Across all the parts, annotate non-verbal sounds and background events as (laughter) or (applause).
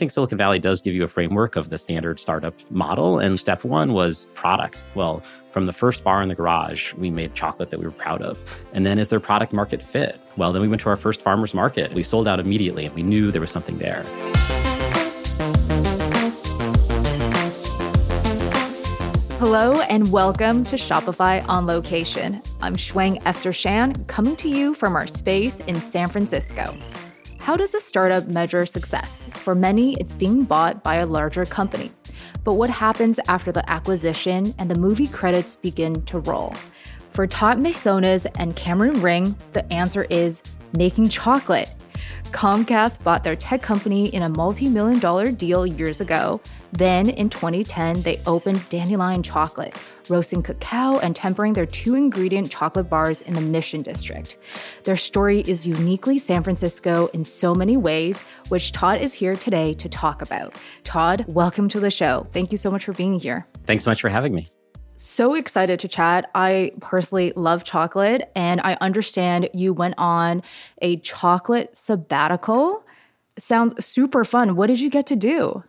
think Silicon Valley does give you a framework of the standard startup model. And step one was product. Well, from the first bar in the garage, we made chocolate that we were proud of. And then is there product market fit? Well, then we went to our first farmer's market. We sold out immediately and we knew there was something there. Hello and welcome to Shopify on Location. I'm Shuang Esther Shan, coming to you from our space in San Francisco. How does a startup measure success? For many, it's being bought by a larger company. But what happens after the acquisition and the movie credits begin to roll? For Todd Masonis and Cameron Ring, the answer is making chocolate. Comcast bought their tech company in a multi million dollar deal years ago. Then in 2010, they opened Dandelion Chocolate, roasting cacao and tempering their two ingredient chocolate bars in the Mission District. Their story is uniquely San Francisco in so many ways, which Todd is here today to talk about. Todd, welcome to the show. Thank you so much for being here. Thanks so much for having me so excited to chat. I personally love chocolate, and I understand you went on a chocolate sabbatical. Sounds super fun. What did you get to do?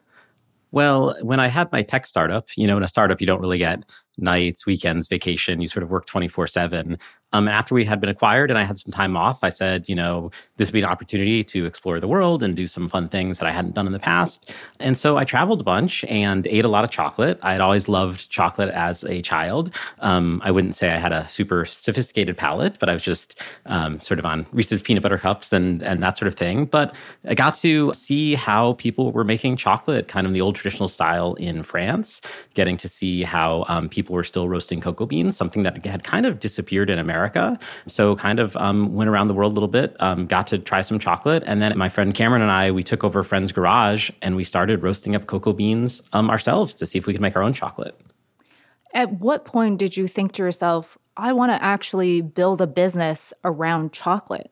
Well, when I had my tech startup, you know, in a startup, you don't really get nights, weekends, vacation. You sort of work 24 7. Um, and after we had been acquired and I had some time off, I said, you know, this would be an opportunity to explore the world and do some fun things that I hadn't done in the past. And so I traveled a bunch and ate a lot of chocolate. I had always loved chocolate as a child. Um, I wouldn't say I had a super sophisticated palate, but I was just um, sort of on Reese's peanut butter cups and, and that sort of thing. But I got to see how people were making chocolate kind of the old traditional style in France, getting to see how um, people were still roasting cocoa beans, something that had kind of disappeared in America America. So kind of um, went around the world a little bit, um, got to try some chocolate. And then my friend Cameron and I, we took over a friend's garage and we started roasting up cocoa beans um, ourselves to see if we could make our own chocolate. At what point did you think to yourself, I want to actually build a business around chocolate?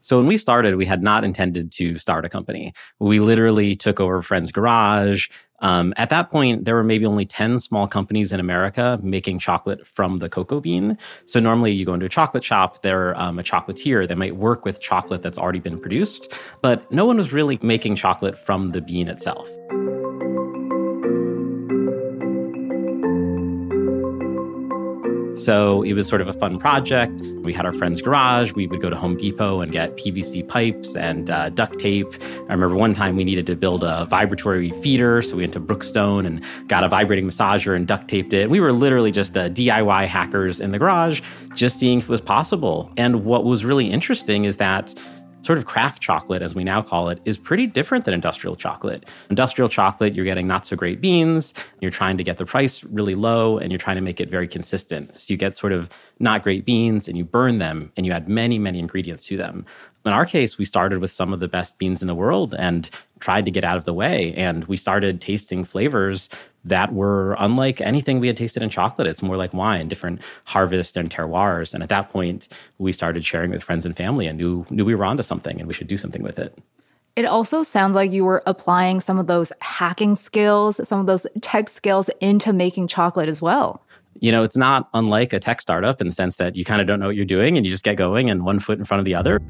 So when we started, we had not intended to start a company. We literally took over a friend's garage. Um, at that point, there were maybe only 10 small companies in America making chocolate from the cocoa bean. So normally you go into a chocolate shop, they're um, a chocolatier. They might work with chocolate that's already been produced, but no one was really making chocolate from the bean itself. So it was sort of a fun project. We had our friend's garage. We would go to Home Depot and get PVC pipes and uh, duct tape. I remember one time we needed to build a vibratory feeder. So we went to Brookstone and got a vibrating massager and duct taped it. We were literally just uh, DIY hackers in the garage, just seeing if it was possible. And what was really interesting is that sort of craft chocolate, as we now call it, is pretty different than industrial chocolate. Industrial chocolate, you're getting not so great beans, you're trying to get the price really low, and you're trying to make it very consistent. So you get sort of not great beans and you burn them and you add many, many ingredients to them. In our case, we started with some of the best beans in the world and tried to get out of the way. And we started tasting flavors that were unlike anything we had tasted in chocolate. It's more like wine, different harvests and terroirs. And at that point, we started sharing with friends and family and knew, knew we were onto something and we should do something with it. It also sounds like you were applying some of those hacking skills, some of those tech skills into making chocolate as well you know, it's not unlike a tech startup in the sense that you kind of don't know what you're doing and you just get going and one foot in front of the other.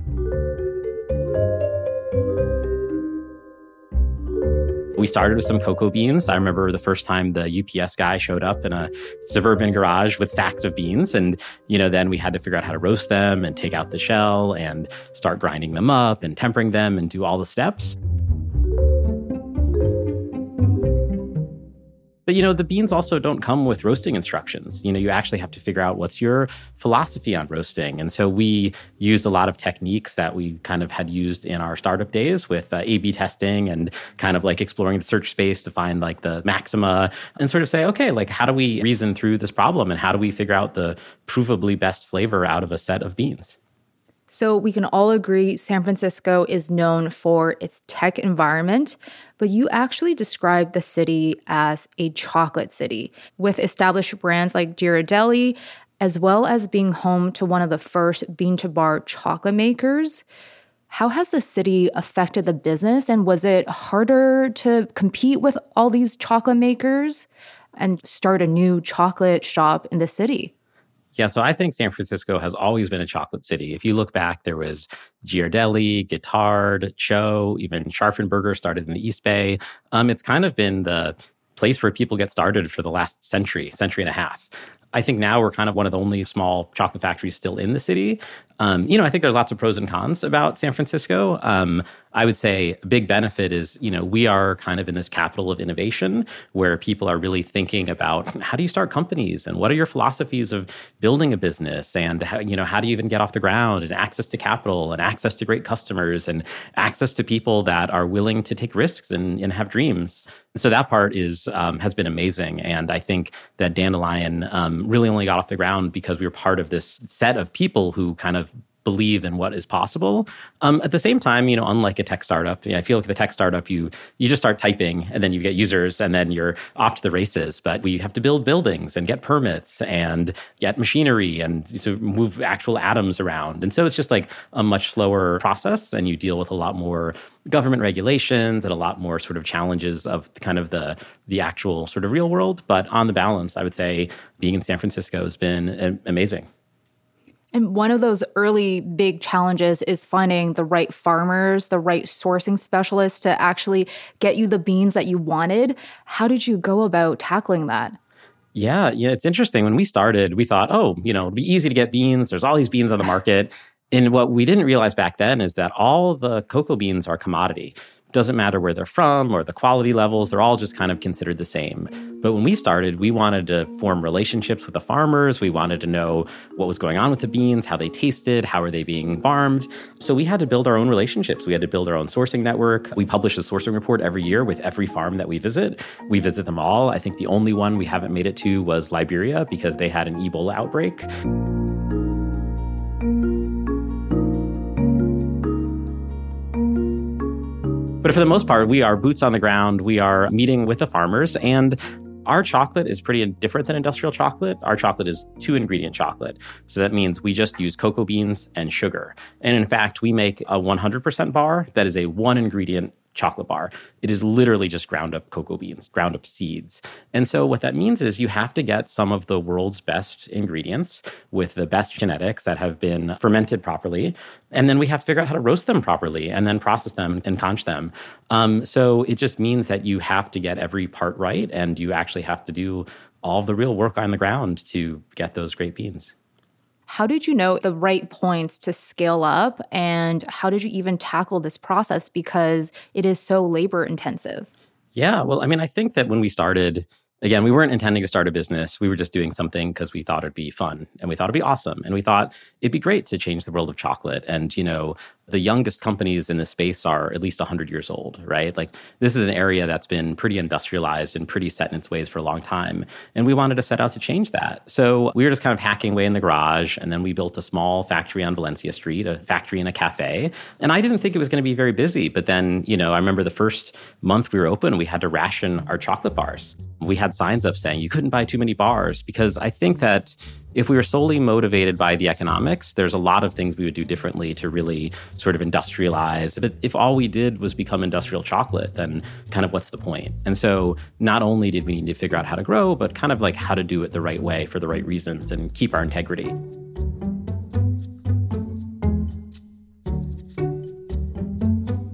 We started with some cocoa beans. I remember the first time the UPS guy showed up in a suburban garage with stacks of beans. And, you know, then we had to figure out how to roast them and take out the shell and start grinding them up and tempering them and do all the steps. But you know, the beans also don't come with roasting instructions. You know, you actually have to figure out what's your philosophy on roasting. And so we used a lot of techniques that we kind of had used in our startup days with uh, A/B testing and kind of like exploring the search space to find like the maxima and sort of say, okay, like how do we reason through this problem and how do we figure out the provably best flavor out of a set of beans? So, we can all agree San Francisco is known for its tech environment, but you actually describe the city as a chocolate city with established brands like Ghirardelli, as well as being home to one of the first bean to bar chocolate makers. How has the city affected the business, and was it harder to compete with all these chocolate makers and start a new chocolate shop in the city? Yeah, so I think San Francisco has always been a chocolate city. If you look back, there was Ghirardelli, Guittard, TCHO, even Scharffen Berger started in the East Bay. Um, it's kind of been the place where people get started for the last century, century and a half. I think now we're kind of one of the only small chocolate factories still in the city. Um, you know, I think there's lots of pros and cons about San Francisco. Um, I would say a big benefit is, you know, we are kind of in this capital of innovation where people are really thinking about how do you start companies and what are your philosophies of building a business and how, you know, how do you even get off the ground and access to capital and access to great customers and access to people that are willing to take risks and, and have dreams. And so that part is um, has been amazing, and I think that Dandelion um, really only got off the ground because we were part of this set of people who kind of believe in what is possible. Um, at the same time, you know, unlike a tech startup, you know, I feel like the tech startup, you you just start typing and then you get users and then you're off to the races. But we have to build buildings and get permits and get machinery and so move actual atoms around. And so it's just like a much slower process, and you deal with a lot more government regulations and a lot more sort of challenges of kind of the the actual sort of real world. But on the balance, I would say being in San Francisco has been uh, amazing. And one of those early big challenges is finding the right farmers, the right sourcing specialists to actually get you the beans that you wanted. How did you go about tackling that? Yeah, yeah, it's interesting. When we started, we thought, oh, you know, it'd be easy to get beans. There's all these beans on the market. And what we didn't realize back then is that all the cocoa beans are commodity doesn't matter where they're from or the quality levels, they're all just kind of considered the same. But when we started, we wanted to form relationships with the farmers. We wanted to know what was going on with the beans, how they tasted, how are they being farmed. So we had to build our own relationships. We had to build our own sourcing network. We publish a sourcing report every year with every farm that we visit. We visit them all. I think the only one we haven't made it to was Liberia because they had an Ebola outbreak. But for the most part, we are boots on the ground. We are meeting with the farmers and our chocolate is pretty different than industrial chocolate. Our chocolate is two ingredient chocolate. So that means we just use cocoa beans and sugar. And in fact, we make a 100% bar that is a one ingredient chocolate bar. It is literally just ground up cocoa beans, ground up seeds. And so what that means is you have to get some of the world's best ingredients with the best genetics that have been fermented properly. And then we have to figure out how to roast them properly and then process them and conch them. Um, so it just means that you have to get every part right and you actually have to do all the real work on the ground to get those great beans. How did you know the right points to scale up? And how did you even tackle this process because it is so labor intensive? Yeah, well, I mean, I think that when we started, again, we weren't intending to start a business. We were just doing something because we thought it'd be fun and we thought it'd be awesome. And we thought it'd be great to change the world of chocolate. And, you know, the youngest companies in this space are at least 100 years old, right? Like this is an area that's been pretty industrialized and pretty set in its ways for a long time. And we wanted to set out to change that. So we were just kind of hacking away in the garage. And then we built a small factory on Valencia Street, a factory and a cafe. And I didn't think it was going to be very busy. But then, you know, I remember the first month we were open, we had to ration our chocolate bars. We had signs up saying you couldn't buy too many bars because I think that if we were solely motivated by the economics, there's a lot of things we would do differently to really sort of industrialize. But if all we did was become industrial chocolate, then kind of what's the point? And so not only did we need to figure out how to grow, but kind of like how to do it the right way for the right reasons and keep our integrity.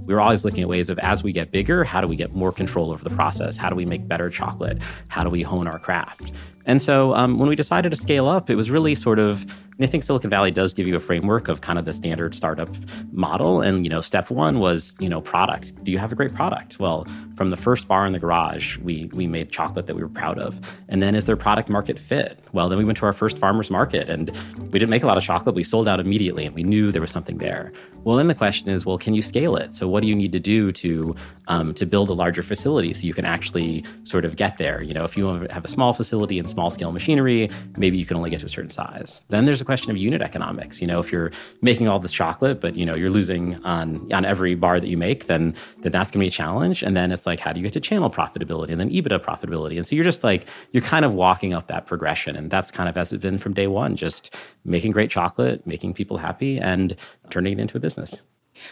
we were always looking at ways of as we get bigger, how do we get more control over the process? How do we make better chocolate? How do we hone our craft? And so um, when we decided to scale up, it was really sort of I think Silicon Valley does give you a framework of kind of the standard startup model. And, you know, step one was, you know, product. Do you have a great product? Well, from the first bar in the garage, we we made chocolate that we were proud of. And then is there product market fit? Well, then we went to our first farmers market and we didn't make a lot of chocolate. We sold out immediately and we knew there was something there. Well, then the question is, well, can you scale it? So what do you need to do to um, to build a larger facility so you can actually sort of get there? You know, if you have a small facility and small scale machinery, maybe you can only get to a certain size. Then there's a question of unit economics. You know, if you're making all this chocolate, but you know you're losing on on every bar that you make, then then that's going to be a challenge. And then it's like, how do you get to channel profitability and then EBITDA profitability? And so you're just like you're kind of walking up that progression, and that's kind of as it's been from day one, just making great chocolate, making people happy, and turning it into a business.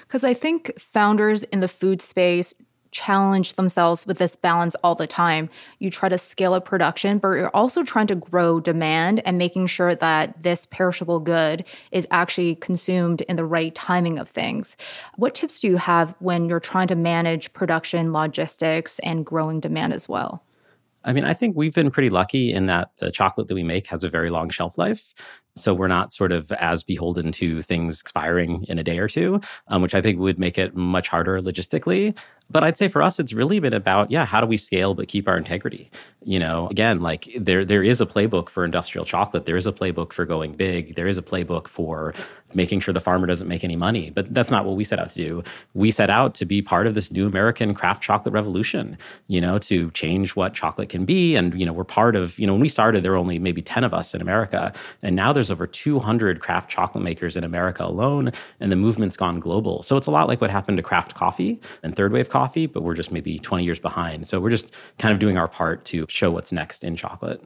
Because I think founders in the food space challenge themselves with this balance all the time. You try to scale up production, but you're also trying to grow demand and making sure that this perishable good is actually consumed in the right timing of things. What tips do you have when you're trying to manage production, logistics, and growing demand as well? I mean, I think we've been pretty lucky in that the chocolate that we make has a very long shelf life. So we're not sort of as beholden to things expiring in a day or two, um, which I think would make it much harder logistically. But I'd say for us, it's really been about, yeah, how do we scale but keep our integrity? You know, again, like there there is a playbook for industrial chocolate. There is a playbook for going big. There is a playbook for making sure the farmer doesn't make any money. But that's not what we set out to do. We set out to be part of this new American craft chocolate revolution, you know, to change what chocolate can be. And, you know, we're part of, you know, when we started, there were only maybe 10 of us in America. And now there's over 200 craft chocolate makers in America alone. And the movement's gone global. So it's a lot like what happened to craft coffee and third wave coffee, but we're just maybe 20 years behind. So we're just kind of doing our part to show what's next in chocolate.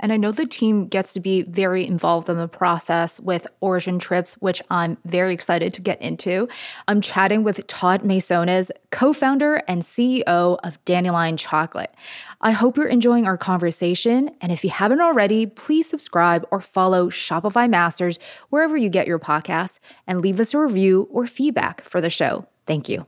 And I know the team gets to be very involved in the process with origin trips, which I'm very excited to get into. I'm chatting with Todd Masonis, co founder and CEO of Dandelion Chocolate. I hope you're enjoying our conversation. And if you haven't already, please subscribe or follow Shopify Masters wherever you get your podcasts and leave us a review or feedback for the show. Thank you.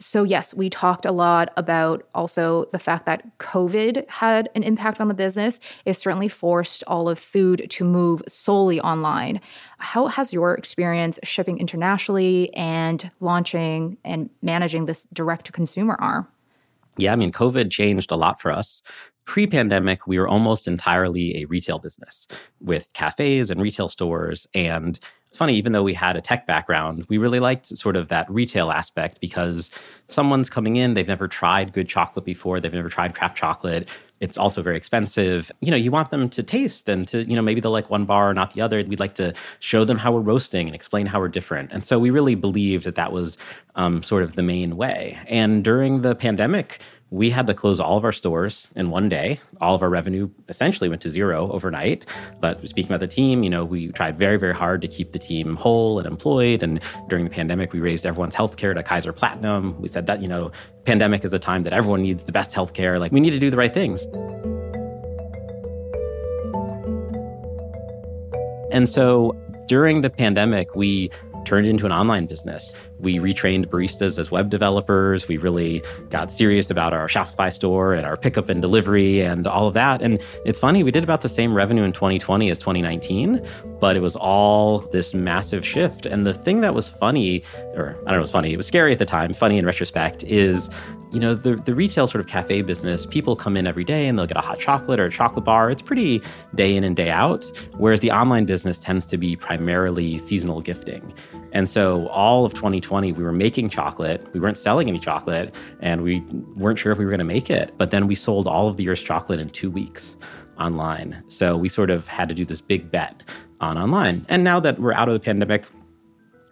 So, yes, we talked a lot about also the fact that COVID had an impact on the business. It certainly forced all of food to move solely online. How has your experience shipping internationally and launching and managing this direct to consumer arm? Yeah, I mean, COVID changed a lot for us. Pre pandemic, we were almost entirely a retail business with cafes and retail stores. And it's funny, even though we had a tech background, we really liked sort of that retail aspect because someone's coming in, they've never tried good chocolate before, they've never tried craft chocolate. It's also very expensive. You know, you want them to taste and to, you know, maybe they'll like one bar or not the other. We'd like to show them how we're roasting and explain how we're different. And so we really believed that that was um, sort of the main way. And during the pandemic, we had to close all of our stores in one day. All of our revenue essentially went to zero overnight. But speaking about the team, you know, we tried very, very hard to keep the team whole and employed. And during the pandemic, we raised everyone's healthcare to Kaiser Platinum. We said that, you know, pandemic is a time that everyone needs the best healthcare. Like we need to do the right things. And so during the pandemic, we turned into an online business. We retrained baristas as web developers. We really got serious about our Shopify store and our pickup and delivery and all of that. And it's funny, we did about the same revenue in 2020 as 2019, but it was all this massive shift. And the thing that was funny, or I don't know, it was funny, it was scary at the time, funny in retrospect, is you know, the, the retail sort of cafe business, people come in every day and they'll get a hot chocolate or a chocolate bar. It's pretty day in and day out. Whereas the online business tends to be primarily seasonal gifting. And so all of 2020, we were making chocolate. We weren't selling any chocolate and we weren't sure if we were going to make it. But then we sold all of the year's chocolate in two weeks online. So we sort of had to do this big bet on online. And now that we're out of the pandemic,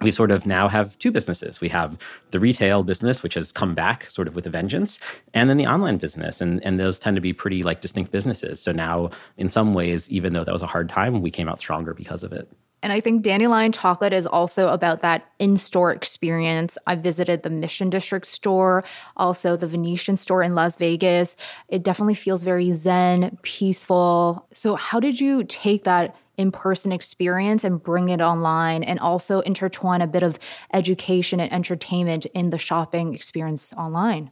we sort of now have two businesses. We have the retail business, which has come back sort of with a vengeance, and then the online business. And, and those tend to be pretty like distinct businesses. So now, in some ways, even though that was a hard time, we came out stronger because of it. And I think Dandelion Chocolate is also about that in store experience. I visited the Mission District store, also the Venetian store in Las Vegas. It definitely feels very zen, peaceful. So, how did you take that in person experience and bring it online and also intertwine a bit of education and entertainment in the shopping experience online?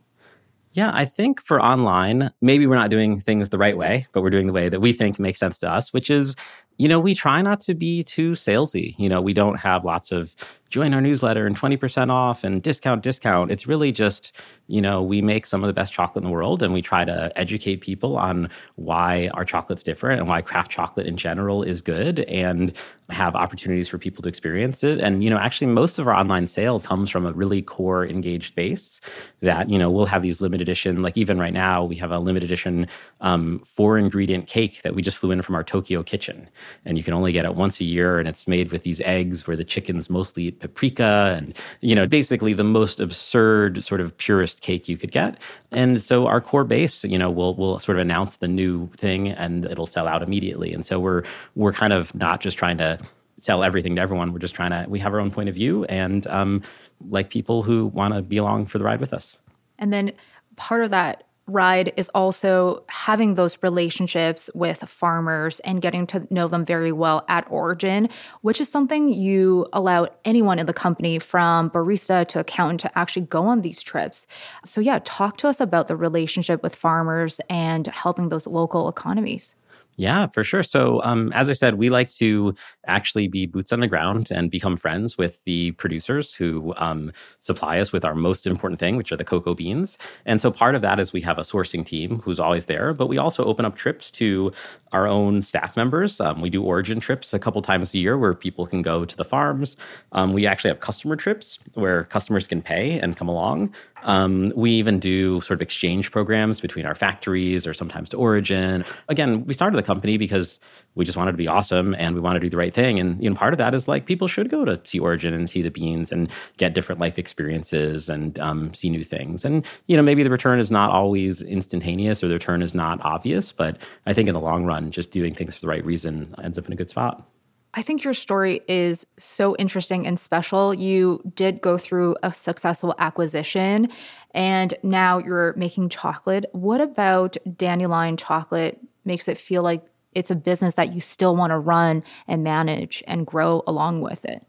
Yeah, I think for online, maybe we're not doing things the right way, but we're doing the way that we think makes sense to us, which is, you know, we try not to be too salesy. You know, we don't have lots of join our newsletter and 20% off and discount, discount. It's really just, you know, we make some of the best chocolate in the world and we try to educate people on why our chocolate's different and why craft chocolate in general is good and have opportunities for people to experience it. And, you know, actually most of our online sales comes from a really core engaged base that, you know, we'll have these limited edition, like even right now, we have a limited edition um, four ingredient cake that we just flew in from our Tokyo kitchen. And you can only get it once a year and it's made with these eggs where the chickens mostly paprika and, you know, basically the most absurd sort of purest cake you could get. And so our core base, you know, will will sort of announce the new thing and it'll sell out immediately. And so we're we're kind of not just trying to sell everything to everyone. We're just trying to we have our own point of view and um, like people who want to be along for the ride with us. And then part of that ride is also having those relationships with farmers and getting to know them very well at origin, which is something you allow anyone in the company from barista to accountant to actually go on these trips. So, yeah, talk to us about the relationship with farmers and helping those local economies. Yeah, for sure. So, um, as I said, we like to actually be boots on the ground and become friends with the producers who um, supply us with our most important thing, which are the cocoa beans. And so, part of that is we have a sourcing team who's always there, but we also open up trips to our own staff members. Um, we do origin trips a couple times a year where people can go to the farms. Um, we actually have customer trips where customers can pay and come along. Um, we even do sort of exchange programs between our factories or sometimes to Origin. Again, we started the company because we just wanted to be awesome and we want to do the right thing. And you know, part of that is like people should go to see Origin and see the beans and get different life experiences and um, see new things. And you know, maybe the return is not always instantaneous or the return is not obvious, but I think in the long run, just doing things for the right reason ends up in a good spot. I think your story is so interesting and special. You did go through a successful acquisition and now you're making chocolate. What about Dandelion Chocolate makes it feel like it's a business that you still want to run and manage and grow along with it?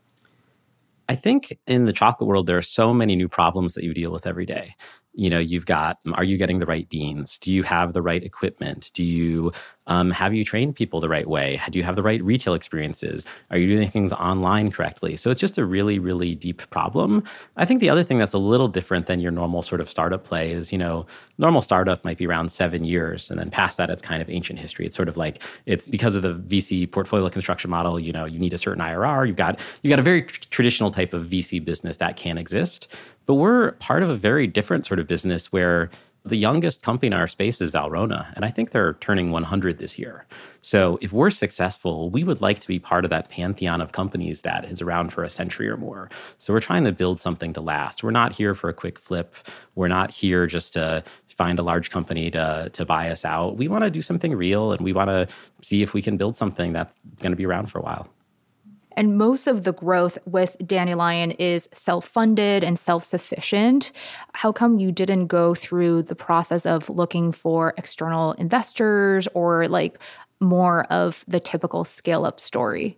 I think in the chocolate world, there are so many new problems that you deal with every day you know you've got are you getting the right beans do you have the right equipment do you um, have you trained people the right way? Do you have the right retail experiences? Are you doing things online correctly? So it's just a really really deep problem. I think the other thing that's a little different than your normal sort of startup play is you know normal startup might be around seven years and then past that it's kind of ancient history. It's sort of like it's because of the vc portfolio construction model you know you need a certain irr you've got you've got a very tr- traditional type of vc business that can exist. But we're part of a very different sort of business where the youngest company in our space is Valrhona, and I think they're turning 100 this year. So if we're successful, we would like to be part of that pantheon of companies that is around for a century or more. So we're trying to build something to last. We're not here for a quick flip. We're not here just to find a large company to to buy us out. We want to do something real and we want to see if we can build something that's going to be around for a while. And most of the growth with Dandelion is self funded and self sufficient. How come you didn't go through the process of looking for external investors or like more of the typical scale up story?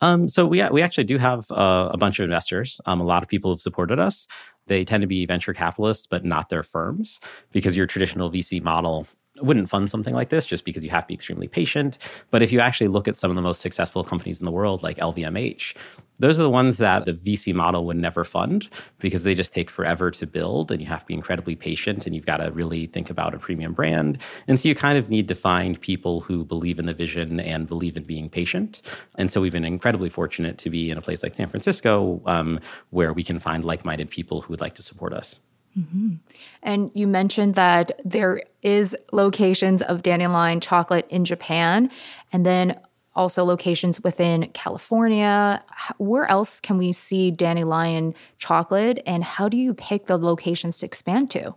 Um, so we we actually do have uh, a bunch of investors. Um, a lot of people have supported us. They tend to be venture capitalists, but not their firms, because your traditional VC model wouldn't fund something like this just because you have to be extremely patient. But if you actually look at some of the most successful companies in the world, like LVMH, those are the ones that the VC model would never fund because they just take forever to build and you have to be incredibly patient and you've got to really think about a premium brand. And so you kind of need to find people who believe in the vision and believe in being patient. And so we've been incredibly fortunate to be in a place like San Francisco um, where we can find like minded people who would like to support us. Mm-hmm. And you mentioned that there is locations of dandelion chocolate in Japan, and then also locations within California. Where else can we see dandelion chocolate, and how do you pick the locations to expand to?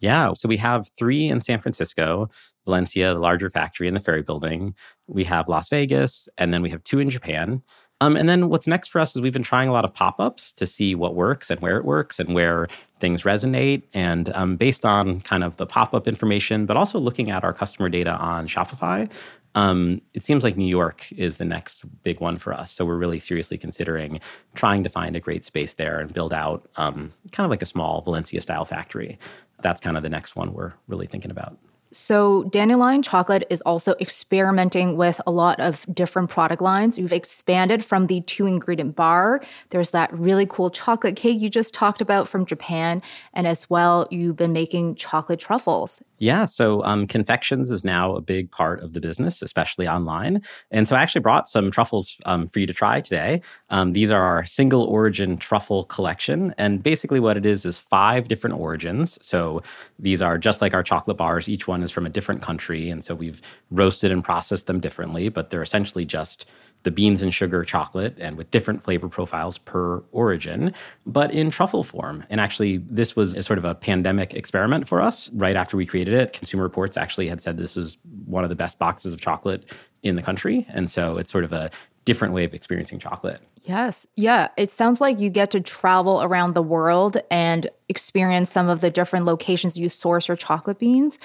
Yeah, so we have three in San Francisco, Valencia, the larger factory in the Ferry Building. We have Las Vegas, and then we have two in Japan. Um, and then what's next for us is we've been trying a lot of pop ups to see what works and where it works and where things resonate. And um, based on kind of the pop up information, but also looking at our customer data on Shopify, um, it seems like New York is the next big one for us. So we're really seriously considering trying to find a great space there and build out um, kind of like a small Valencia style factory. That's kind of the next one we're really thinking about. So, Dandelion Chocolate is also experimenting with a lot of different product lines. You've expanded from the two ingredient bar. There's that really cool chocolate cake you just talked about from Japan. And as well, you've been making chocolate truffles. Yeah. So, um, confections is now a big part of the business, especially online. And so, I actually brought some truffles um, for you to try today. Um, these are our single origin truffle collection. And basically, what it is is five different origins. So, these are just like our chocolate bars, each one is from a different country. And so we've roasted and processed them differently, but they're essentially just the beans and sugar chocolate and with different flavor profiles per origin, but in truffle form. And actually, this was a sort of a pandemic experiment for us. Right after we created it, Consumer Reports actually had said this is one of the best boxes of chocolate in the country. And so it's sort of a different way of experiencing chocolate. Yes. Yeah. It sounds like you get to travel around the world and experience some of the different locations you source your chocolate beans.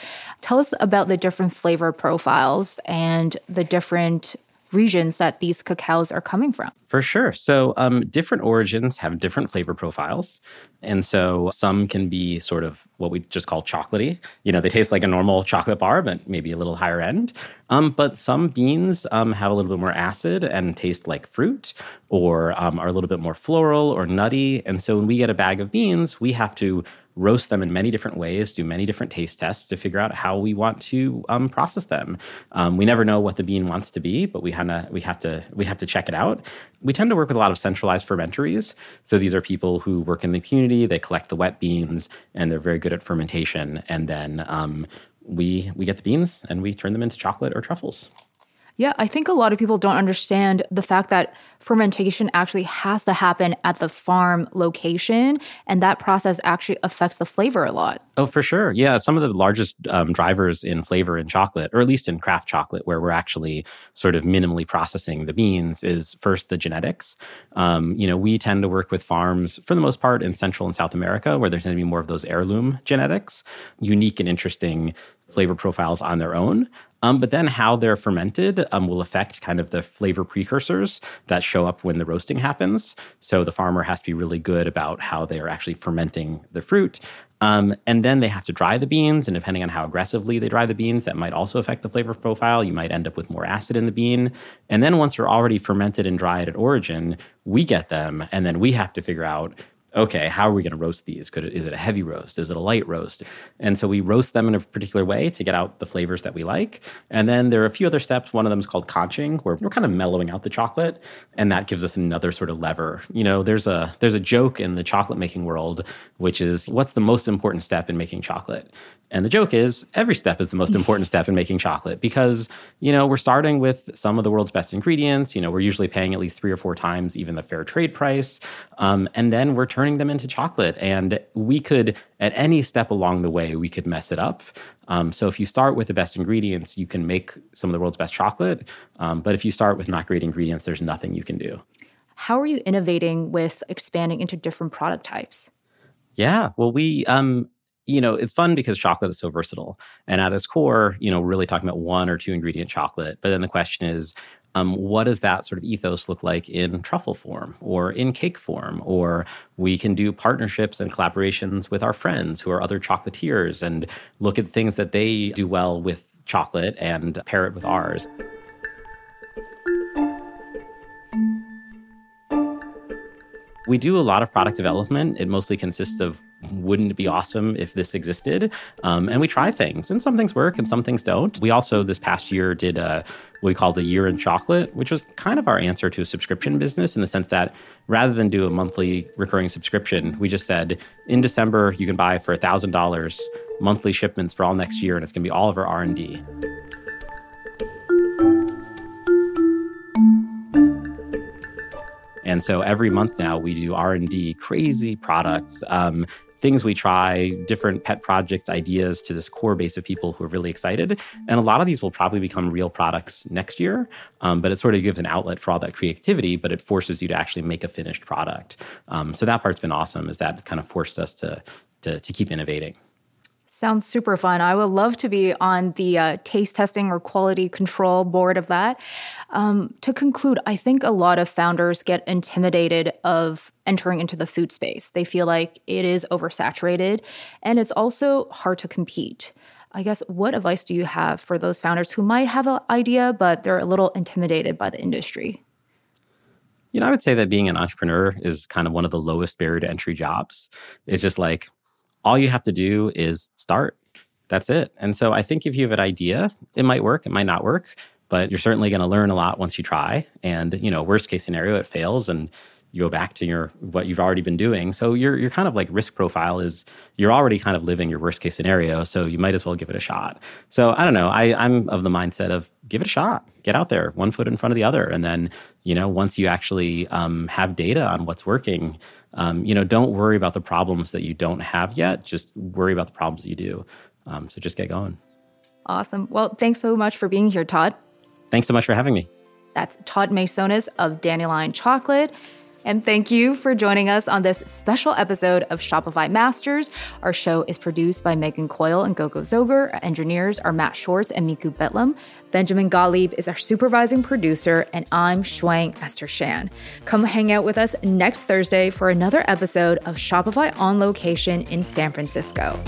Tell us about the different flavor profiles and the different regions that these cacaos are coming from. For sure. So, um, different origins have different flavor profiles. And so, some can be sort of what we just call chocolatey. You know, they taste like a normal chocolate bar, but maybe a little higher end. Um, but some beans um, have a little bit more acid and taste like fruit or um, are a little bit more floral or nutty. And so, when we get a bag of beans, we have to roast them in many different ways, do many different taste tests to figure out how we want to um, process them. Um, we never know what the bean wants to be, but we have to we have to we have to check it out. We tend to work with a lot of centralized fermenteries. So these are people who work in the community. They collect the wet beans, and they're very good at fermentation. And then um, we we get the beans and we turn them into chocolate or truffles. Yeah, I think a lot of people don't understand the fact that fermentation actually has to happen at the farm location, and that process actually affects the flavor a lot. Oh, for sure. Yeah, some of the largest um, drivers in flavor in chocolate, or at least in craft chocolate, where we're actually sort of minimally processing the beans, is first the genetics. Um, you know, we tend to work with farms for the most part in Central and South America, where there's going to be more of those heirloom genetics, unique and interesting flavor profiles on their own. Um, but then how they're fermented um, will affect kind of the flavor precursors that show up when the roasting happens. So the farmer has to be really good about how they are actually fermenting the fruit. Um, and then they have to dry the beans. And depending on how aggressively they dry the beans, that might also affect the flavor profile. You might end up with more acid in the bean. And then once they're already fermented and dried at origin, we get them. And then we have to figure out okay, how are we going to roast these? Could it, is it a heavy roast? Is it a light roast? And so we roast them in a particular way to get out the flavors that we like. And then there are a few other steps. One of them is called conching, where we're kind of mellowing out the chocolate, and that gives us another sort of lever. You know, there's a there's a joke in the chocolate making world, which is what's the most important step in making chocolate? And the joke is every step is the most important (laughs) step in making chocolate because, you know, we're starting with some of the world's best ingredients. You know, we're usually paying at least three or four times even the fair trade price. Um, and then we're turning them into chocolate. And we could, at any step along the way, we could mess it up. Um, so if you start with the best ingredients, you can make some of the world's best chocolate. Um, but if you start with not great ingredients, there's nothing you can do. How are you innovating with expanding into different product types? Yeah, well, we um, you know, it's fun because chocolate is so versatile. And at its core, you know, we're really talking about one or two ingredient chocolate. But then the question is, um, what does that sort of ethos look like in truffle form or in cake form? Or we can do partnerships and collaborations with our friends who are other chocolatiers and look at things that they do well with chocolate and pair it with ours. We do a lot of product development. It mostly consists of wouldn't it be awesome if this existed? Um, and we try things, and some things work and some things don't. We also, this past year, did a, what we called the Year in Chocolate, which was kind of our answer to a subscription business in the sense that rather than do a monthly recurring subscription, we just said in December you can buy for $1,000 monthly shipments for all next year, and it's going to be all of our R&D. And so every month now we do R&D, crazy products, um, things we try, different pet projects, ideas to this core base of people who are really excited. And a lot of these will probably become real products next year. Um, but it sort of gives an outlet for all that creativity, but it forces you to actually make a finished product. Um, so that part's been awesome, is that it's kind of forced us to, to, to keep innovating. Sounds super fun. I would love to be on the uh, taste testing or quality control board of that. Um, to conclude, I think a lot of founders get intimidated of entering into the food space. They feel like it is oversaturated and it's also hard to compete. I guess what advice do you have for those founders who might have an idea, but they're a little intimidated by the industry? You know, I would say that being an entrepreneur is kind of one of the lowest barrier to entry jobs. It's just like all you have to do is start. That's it. And so I think if you have an idea, it might work, it might not work, but you're certainly going to learn a lot once you try. And, you know, worst case scenario, it fails and you go back to your what you've already been doing. So your your kind of like risk profile is you're already kind of living your worst case scenario. So you might as well give it a shot. So I don't know. I, I'm of the mindset of give it a shot. Get out there, one foot in front of the other, and then you know once you actually um, have data on what's working, um, you know, don't worry about the problems that you don't have yet. Just worry about the problems you do. Um, so just get going. Awesome. Well, thanks so much for being here, Todd. Thanks so much for having me. That's Todd Masonis of Dandelion Chocolate. And thank you for joining us on this special episode of Shopify Masters. Our show is produced by Megan Coyle and Gogo Zoger. Our engineers are Matt Schwartz and Miku Betlam. Benjamin Gottlieb is our supervising producer, and I'm Shuang Esther Shan. Come hang out with us next Thursday for another episode of Shopify on location in San Francisco.